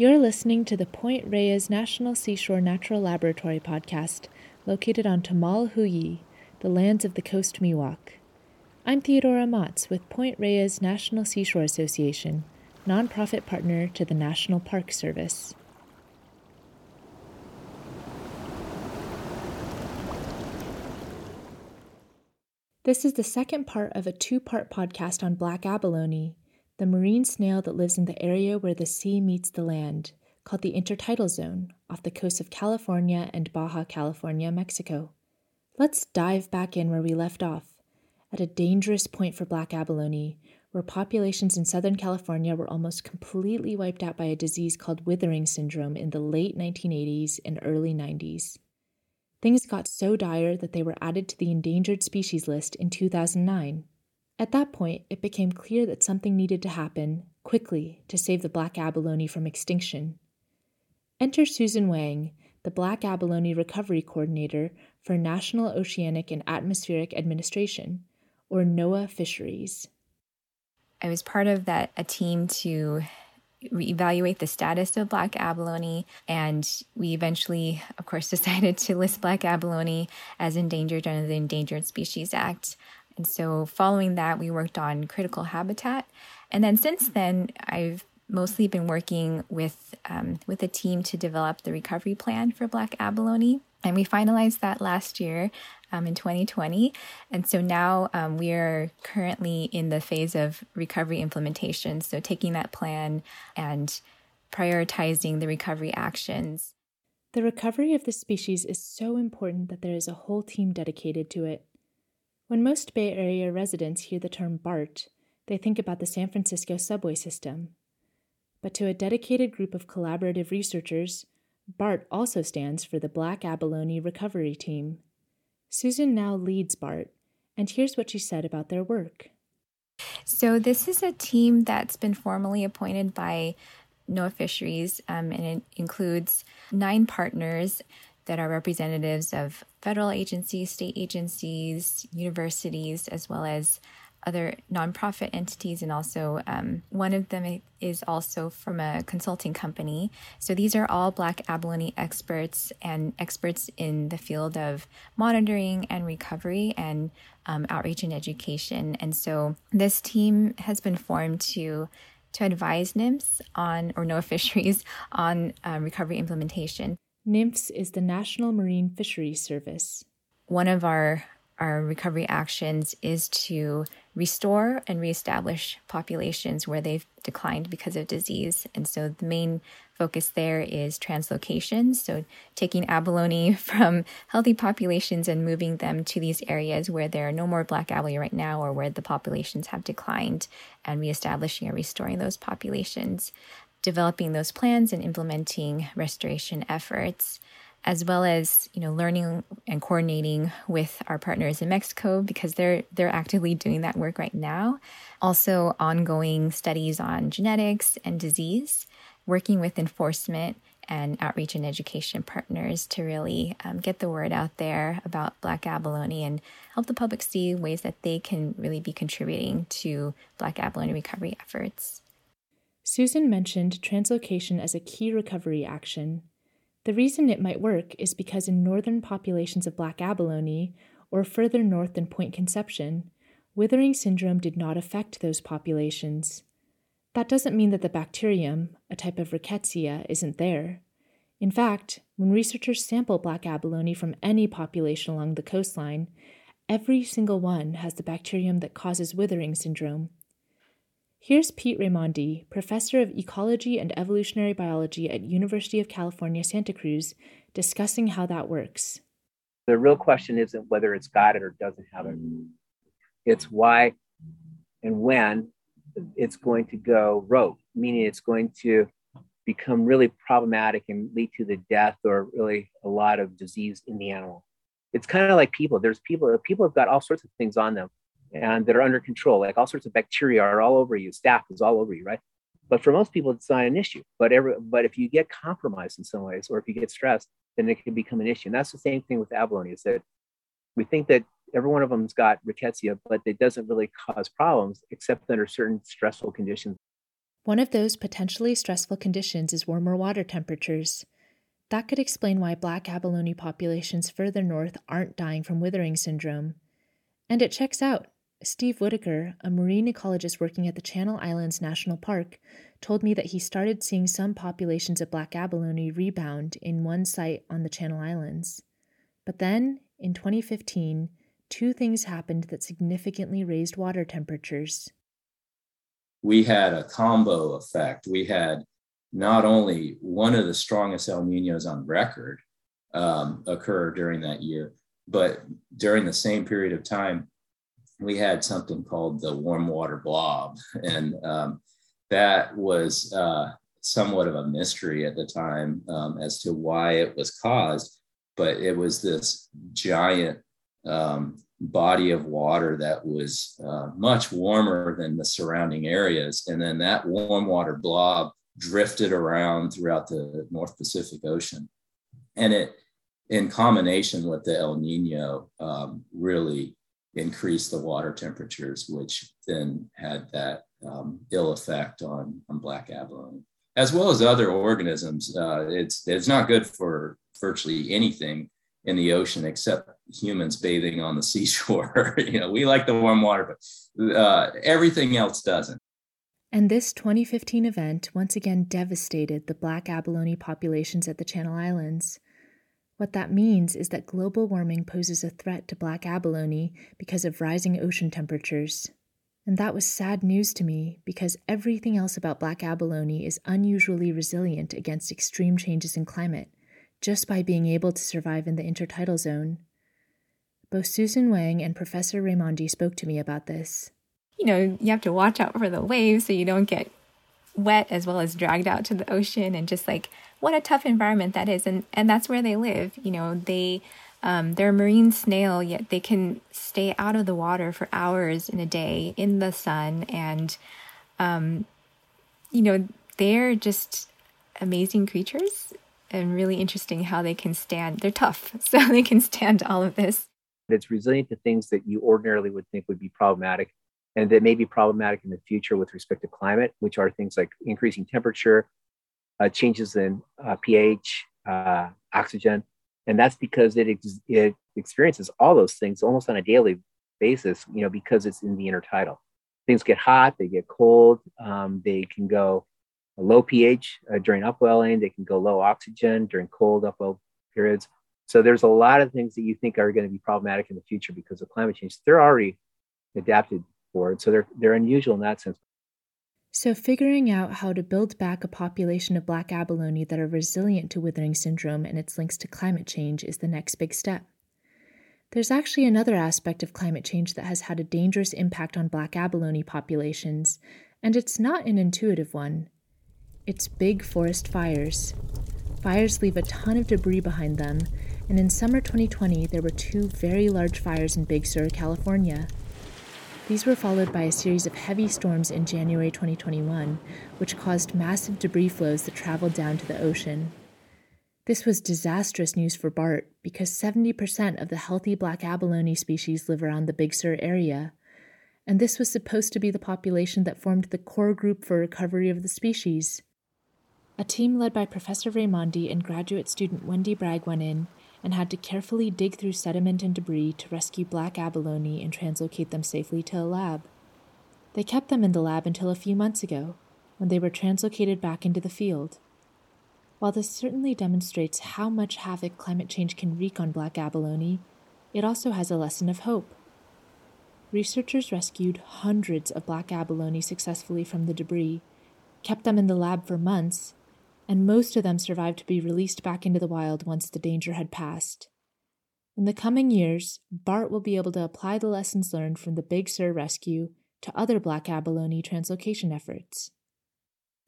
You're listening to the Point Reyes National Seashore Natural Laboratory podcast, located on Tamál-Húye, the lands of the Coast Miwok. I'm Theodora Mautz with Point Reyes National Seashore Association, nonprofit partner to the National Park Service. This is the second part of a two part podcast on black abalone, the marine snail that lives in the area where the sea meets the land, called the Intertidal Zone, off the coast of California and Baja California, Mexico. Let's dive back in where we left off, at a dangerous point for black abalone, where populations in Southern California were almost completely wiped out by a disease called withering syndrome in the late 1980s and early 90s. Things got so dire that they were added to the endangered species list in 2009. At that point, it became clear that something needed to happen, quickly, to save the black abalone from extinction. Enter Susan Wang, the Black Abalone Recovery Coordinator for National Oceanic and Atmospheric Administration, or NOAA Fisheries. I was part of that a team to evaluate the status of black abalone. And we eventually, of course, decided to list black abalone as endangered under the Endangered Species Act. And so, following that, we worked on critical habitat. And then since then, I've mostly been working with um, with a team to develop the recovery plan for black abalone. And we finalized that last year um, in 2020. And so now um, we are currently in the phase of recovery implementation. So taking that plan and prioritizing the recovery actions. The recovery of the species is so important that there is a whole team dedicated to it. When most Bay Area residents hear the term BART, they think about the San Francisco subway system. But to a dedicated group of collaborative researchers, BART also stands for the Black Abalone Recovery Team. Susan now leads BART, and here's what she said about their work. So, this is a team that's been formally appointed by NOAA Fisheries, um, and it includes nine partners that are representatives of federal agencies, state agencies, universities, as well as other nonprofit entities, and also um, one of them is also from a consulting company. So these are all Black abalone experts and experts in the field of monitoring and recovery and um, outreach and education. And so this team has been formed to to advise NMFS on or NOAA Fisheries on um, recovery implementation. NMFS is the National Marine Fisheries Service. One of our our recovery actions is to restore and reestablish populations where they've declined because of disease. And so the main focus there is translocations. So taking abalone from healthy populations and moving them to these areas where there are no more black abalone right now or where the populations have declined and reestablishing and restoring those populations, developing those plans and implementing restoration efforts as well as you know learning and coordinating with our partners in Mexico because they're they're actively doing that work right now. Also ongoing studies on genetics and disease, working with enforcement and outreach and education partners to really um, get the word out there about black abalone and help the public see ways that they can really be contributing to black abalone recovery efforts. Susan mentioned translocation as a key recovery action the reason it might work is because in northern populations of black abalone, or further north than Point Conception, withering syndrome did not affect those populations. That doesn't mean that the bacterium, a type of rickettsia, isn't there. In fact, when researchers sample black abalone from any population along the coastline, every single one has the bacterium that causes withering syndrome, Here's Pete Raimondi, professor of ecology and evolutionary biology at University of California, Santa Cruz, discussing how that works. The real question isn't whether it's got it or doesn't have it. It's why and when it's going to go rogue, meaning it's going to become really problematic and lead to the death or really a lot of disease in the animal. It's kind of like people. There's people, people have got all sorts of things on them and that are under control. Like all sorts of bacteria are all over you, staph is all over you, right? But for most people, it's not an issue. But every, but if you get compromised in some ways, or if you get stressed, then it can become an issue. And that's the same thing with abalone. Is that we think that every one of them's got rickettsia, but it doesn't really cause problems except under certain stressful conditions. One of those potentially stressful conditions is warmer water temperatures. That could explain why black abalone populations further north aren't dying from withering syndrome. And it checks out. Steve Whitaker, a marine ecologist working at the Channel Islands National Park, told me that he started seeing some populations of black abalone rebound in one site on the Channel Islands. But then, in 2015, two things happened that significantly raised water temperatures. We had a combo effect. We had not only one of the strongest El Ninos on record um, occur during that year, but during the same period of time, we had something called the warm water blob. And um, that was uh, somewhat of a mystery at the time um, as to why it was caused. But it was this giant um, body of water that was uh, much warmer than the surrounding areas. And then that warm water blob drifted around throughout the North Pacific Ocean. And it, in combination with the El Nino, um, really increased the water temperatures, which then had that um, ill effect on, on black abalone, as well as other organisms. Uh, it's, it's not good for virtually anything in the ocean except humans bathing on the seashore. you know, we like the warm water, but uh, everything else doesn't. And this 2015 event once again devastated the black abalone populations at the Channel Islands. What that means is that global warming poses a threat to black abalone because of rising ocean temperatures. And that was sad news to me because everything else about black abalone is unusually resilient against extreme changes in climate, just by being able to survive in the intertidal zone. Both Susan Wang and Professor Raimondi spoke to me about this. You know, you have to watch out for the waves so you don't get wet as well as dragged out to the ocean and just like what a tough environment that is. And and that's where they live you know. They um, they're a marine snail yet they can stay out of the water for hours in a day in the sun. And um, you know they're just amazing creatures and really interesting how they can stand. They're tough so they can stand all of this. It's resilient to things that you ordinarily would think would be problematic and that may be problematic in the future with respect to climate, which are things like increasing temperature, uh, changes in uh, pH, uh, oxygen. And that's because it, ex- it experiences all those things almost on a daily basis, you know, because it's in the intertidal. Things get hot, they get cold, um, they can go low pH uh, during upwelling, they can go low oxygen during cold upwell periods. So there's a lot of things that you think are going to be problematic in the future because of climate change. They're already adapted it. So they're they're unusual in that sense. So figuring out how to build back a population of black abalone that are resilient to withering syndrome and its links to climate change is the next big step. There's actually another aspect of climate change that has had a dangerous impact on black abalone populations, and it's not an intuitive one. It's big forest fires. Fires leave a ton of debris behind them, and in summer 2020, there were two very large fires in Big Sur, California. These were followed by a series of heavy storms in January 2021, which caused massive debris flows that traveled down to the ocean. This was disastrous news for BART because 70% of the healthy black abalone species live around the Big Sur area. And this was supposed to be the population that formed the core group for recovery of the species. A team led by Professor Raimondi and graduate student Wendy Bragg went in and had to carefully dig through sediment and debris to rescue black abalone and translocate them safely to a lab. They kept them in the lab until a few months ago, when they were translocated back into the field. While this certainly demonstrates how much havoc climate change can wreak on black abalone, it also has a lesson of hope. Researchers rescued hundreds of black abalone successfully from the debris, kept them in the lab for months, and most of them survived to be released back into the wild once the danger had passed. In the coming years, BART will be able to apply the lessons learned from the Big Sur rescue to other black abalone translocation efforts.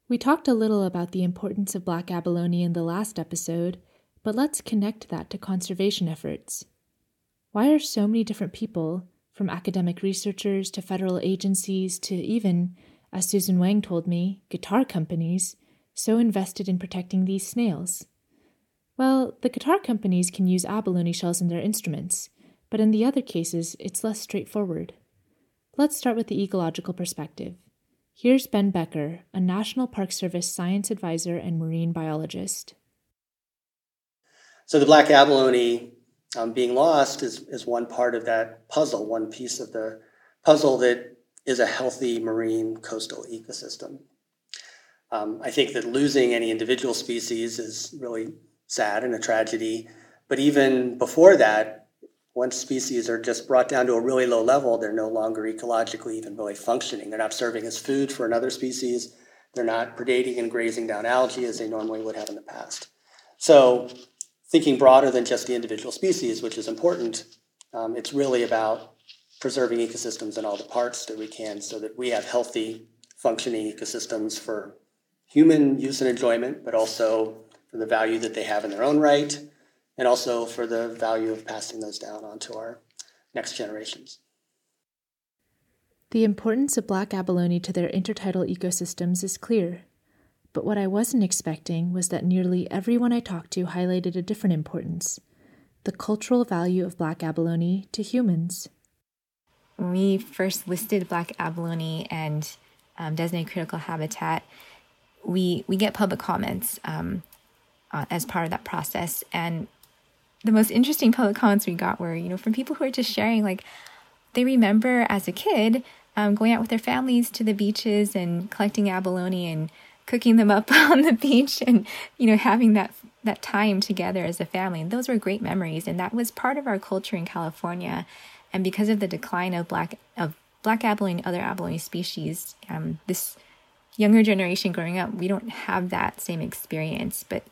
We talked a little about the importance of black abalone in the last episode, but let's connect that to conservation efforts. Why are so many different people, from academic researchers to federal agencies to even, as Susan Wang told me, guitar companies, so invested in protecting these snails? Well, the guitar companies can use abalone shells in their instruments, but in the other cases, it's less straightforward. Let's start with the ecological perspective. Here's Ben Becker, a National Park Service science advisor and marine biologist. So the black abalone um, being lost is, is one part of that puzzle, one piece of the puzzle that is a healthy marine coastal ecosystem. Um, I think that losing any individual species is really sad and a tragedy. But even before that, once species are just brought down to a really low level, they're no longer ecologically even really functioning. They're not serving as food for another species. They're not predating and grazing down algae as they normally would have in the past. So, thinking broader than just the individual species, which is important, um, it's really about preserving ecosystems in all the parts that we can so that we have healthy, functioning ecosystems for human use and enjoyment, but also for the value that they have in their own right, and also for the value of passing those down onto our next generations. The importance of black abalone to their intertidal ecosystems is clear. But what I wasn't expecting was that nearly everyone I talked to highlighted a different importance the cultural value of black abalone to humans. When we first listed black abalone and um, designated critical habitat, we we get public comments um, uh, as part of that process, and the most interesting public comments we got were, you know, from people who are just sharing like they remember as a kid um, going out with their families to the beaches and collecting abalone and cooking them up on the beach and you know having that that time together as a family. And those were great memories, and that was part of our culture in California. And because of the decline of black of black abalone and other abalone species, um, this younger generation growing up, we don't have that same experience. But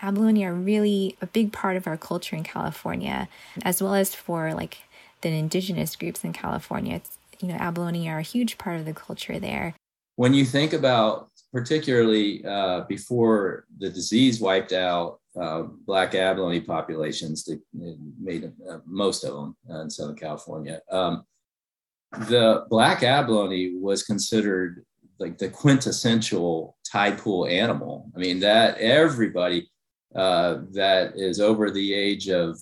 abalone are really a big part of our culture in California, as well as for like the indigenous groups in California. It's, you know, abalone are a huge part of the culture there. When you think about, particularly uh, before the disease wiped out uh, black abalone populations, that made uh, most of them uh, in Southern California. Um, the black abalone was considered like the quintessential tide pool animal. I mean, that everybody uh, that is over the age of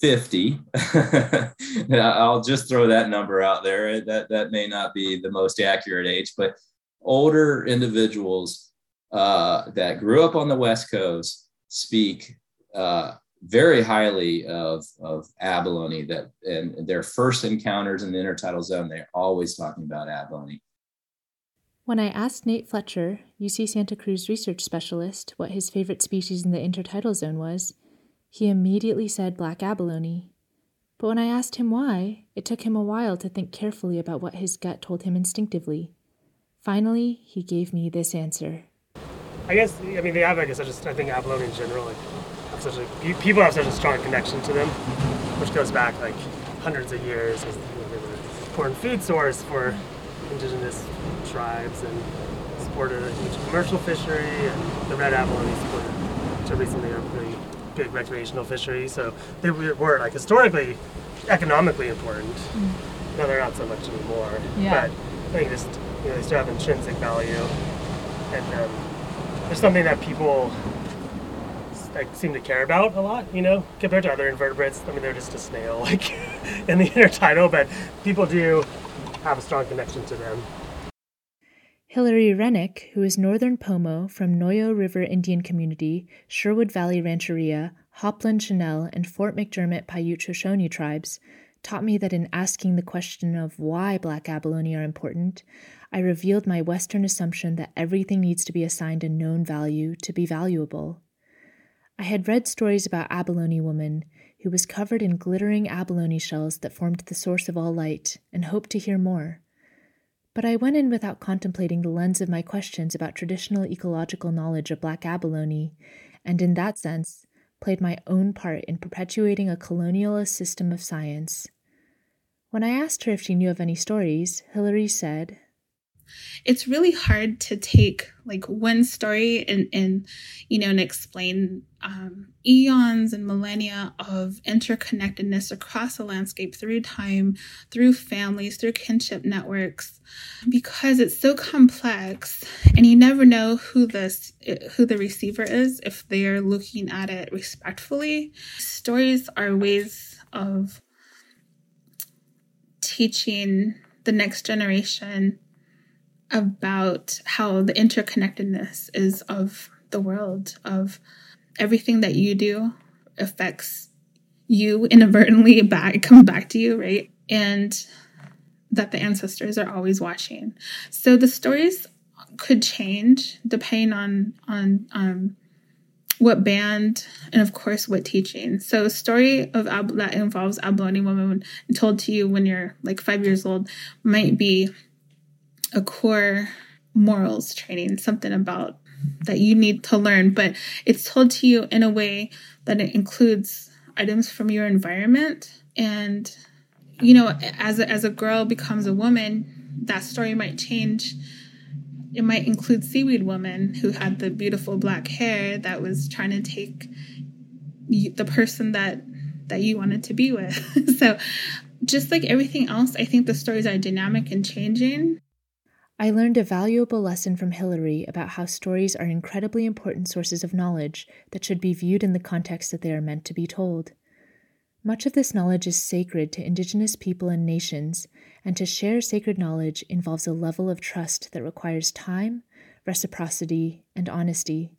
50 i'll just throw that number out there that that may not be the most accurate age but older individuals uh, that grew up on the west coast speak uh, very highly of, of abalone that and their first encounters in the intertidal zone they're always talking about abalone when I asked Nate Fletcher, UC Santa Cruz research specialist, what his favorite species in the intertidal zone was, he immediately said black abalone. But when I asked him why, it took him a while to think carefully about what his gut told him instinctively. Finally, he gave me this answer. I guess, I mean, the abalone I just, I think abalone in general, like, have such a, people have such a strong connection to them, which goes back like hundreds of years as you know, an important food source for indigenous tribes and supported a huge commercial fishery and the red abalone supported until recently a really big recreational fishery. So they were like historically economically important. Mm. Now they're not so much anymore. Yeah. But I think just you know they still have intrinsic value, and um, there's something that people like seem to care about a lot. You know, compared to other invertebrates. I mean, they're just a snail, like in the intertidal, but people do have a strong connection to them. Hilary Rennick, who is Northern Pomo from Noyo River Indian Community, Sherwood Valley Rancheria, Hopland Chenal, and Fort McDermitt Paiute Shoshone tribes, taught me that in asking the question of why black abalone are important, I revealed my Western assumption that everything needs to be assigned a known value to be valuable. I had read stories about Abalone Woman, who was covered in glittering abalone shells that formed the source of all light, and hoped to hear more. But I went in without contemplating the lens of my questions about traditional ecological knowledge of black abalone, and in that sense, played my own part in perpetuating a colonialist system of science. When I asked her if she knew of any stories, Hilary said, it's really hard to take like one story and, and you know and explain um, eons and millennia of interconnectedness across the landscape through time through families through kinship networks because it's so complex and you never know who this who the receiver is if they're looking at it respectfully. Stories are ways of teaching the next generation about how the interconnectedness is of the world, of everything that you do affects you inadvertently back comes back to you, right? And that the ancestors are always watching. So the stories could change depending on on um, what band and of course what teaching. So a story of that involves abalone woman told to you when you're like five years old might be a core morals training, something about that you need to learn, but it's told to you in a way that it includes items from your environment. And you know as a, as a girl becomes a woman that story might change. It might include seaweed woman who had the beautiful black hair that was trying to take the person that that you wanted to be with. So just like everything else i think the stories are dynamic and changing I learned a valuable lesson from Hilary about how stories are incredibly important sources of knowledge that should be viewed in the context that they are meant to be told. Much of this knowledge is sacred to Indigenous people and nations, and to share sacred knowledge involves a level of trust that requires time, reciprocity, and honesty.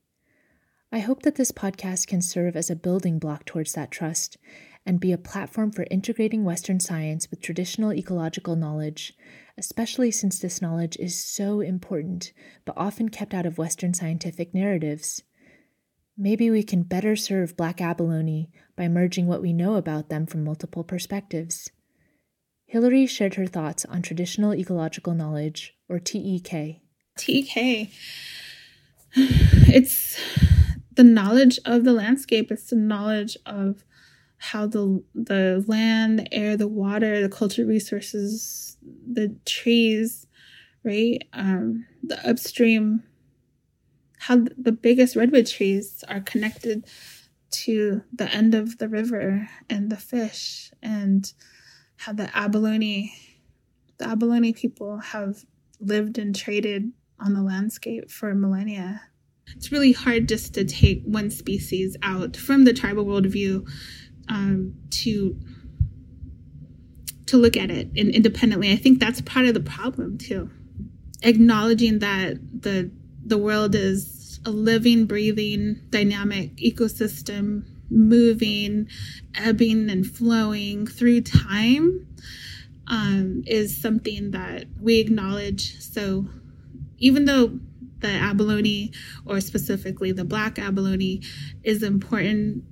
I hope that this podcast can serve as a building block towards that trust and be a platform for integrating Western science with traditional ecological knowledge, especially since this knowledge is so important but often kept out of Western scientific narratives. Maybe we can better serve black abalone by merging what we know about them from multiple perspectives. Hilary shared her thoughts on traditional ecological knowledge, or TEK. TEK. It's the knowledge of the landscape, it's the knowledge of how the the land, the air, the water, the cultural resources, the trees, right? Um, the upstream, how the biggest redwood trees are connected to the end of the river and the fish, and how the abalone, the abalone people have lived and traded on the landscape for millennia. It's really hard just to take one species out from the tribal worldview um, to to look at it independently. I think that's part of the problem too. Acknowledging that the the world is a living, breathing, dynamic ecosystem, moving, ebbing and flowing through time, um, is something that we acknowledge. So even though the abalone, or specifically the black abalone, is important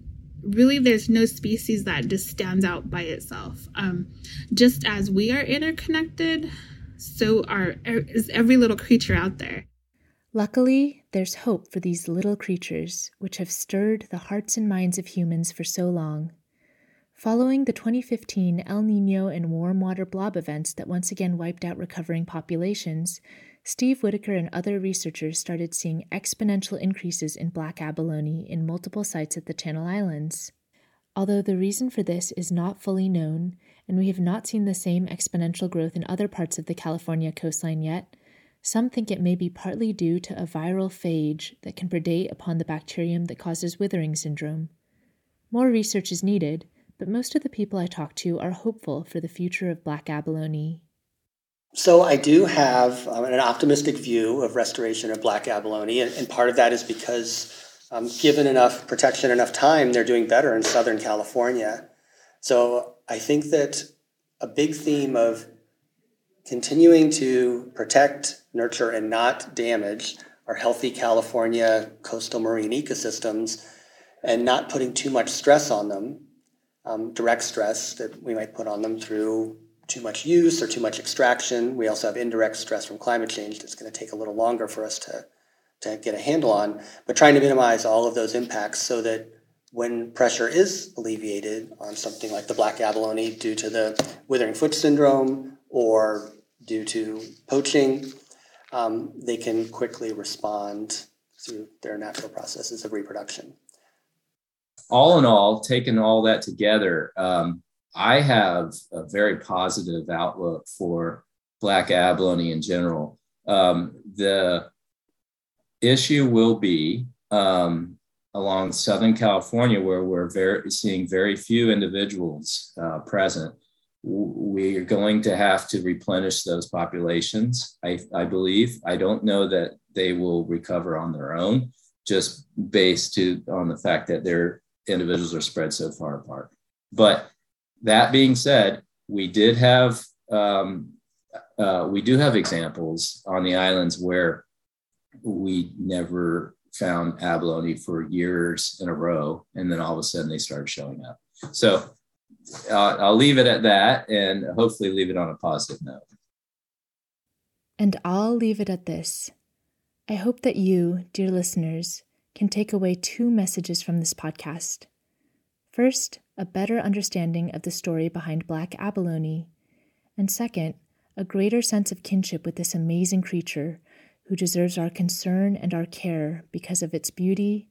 really there's no species that just stands out by itself. Um, just as we are interconnected, so are is every little creature out there. Luckily, there's hope for these little creatures, which have stirred the hearts and minds of humans for so long. Following the 2015 El Nino and warm water blob events that once again wiped out recovering populations, Steve Whitaker and other researchers started seeing exponential increases in black abalone in multiple sites at the Channel Islands. Although the reason for this is not fully known, and we have not seen the same exponential growth in other parts of the California coastline yet, some think it may be partly due to a viral phage that can predate upon the bacterium that causes withering syndrome. More research is needed, but most of the people I talk to are hopeful for the future of black abalone. So I do have um, an optimistic view of restoration of black abalone, and, and part of that is because um, given enough protection, enough time, they're doing better in Southern California. So I think that a big theme of continuing to protect, nurture, and not damage our healthy California coastal marine ecosystems and not putting too much stress on them, um, direct stress that we might put on them through too much use or too much extraction. We also have indirect stress from climate change that's going to take a little longer for us to, to get a handle on, but trying to minimize all of those impacts so that when pressure is alleviated on something like the black abalone due to the withering foot syndrome or due to poaching, um, they can quickly respond through their natural processes of reproduction. All in all, taking all that together, um, I have a very positive outlook for black abalone in general. Um, the issue will be um, along Southern California, where we're very, seeing very few individuals uh, present, we are going to have to replenish those populations. I, I believe. I don't know that they will recover on their own, just based to on the fact that their individuals are spread so far apart. But that being said, we did have um, uh, we do have examples on the islands where we never found abalone for years in a row, and then all of a sudden they started showing up. So uh, I'll leave it at that, and hopefully leave it on a positive note. And I'll leave it at this. I hope that you, dear listeners, can take away two messages from this podcast. First, a better understanding of the story behind black abalone, and second, a greater sense of kinship with this amazing creature who deserves our concern and our care because of its beauty,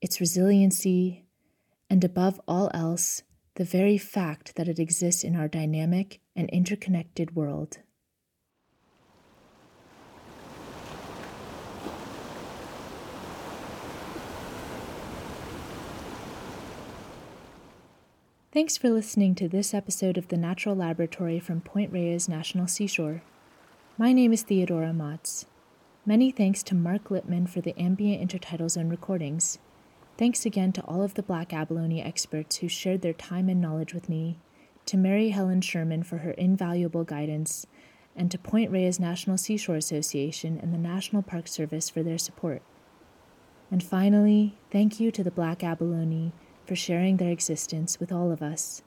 its resiliency, and above all else, the very fact that it exists in our dynamic and interconnected world. Thanks for listening to this episode of The Natural Laboratory from Point Reyes National Seashore. My name is Theodora Mautz. Many thanks to Mark Lippman for the ambient intertidal zone recordings. Thanks again to all of the black abalone experts who shared their time and knowledge with me, to Mary Helen Sherman for her invaluable guidance, and to Point Reyes National Seashore Association and the National Park Service for their support. And finally, thank you to the black abalone for sharing their existence with all of us.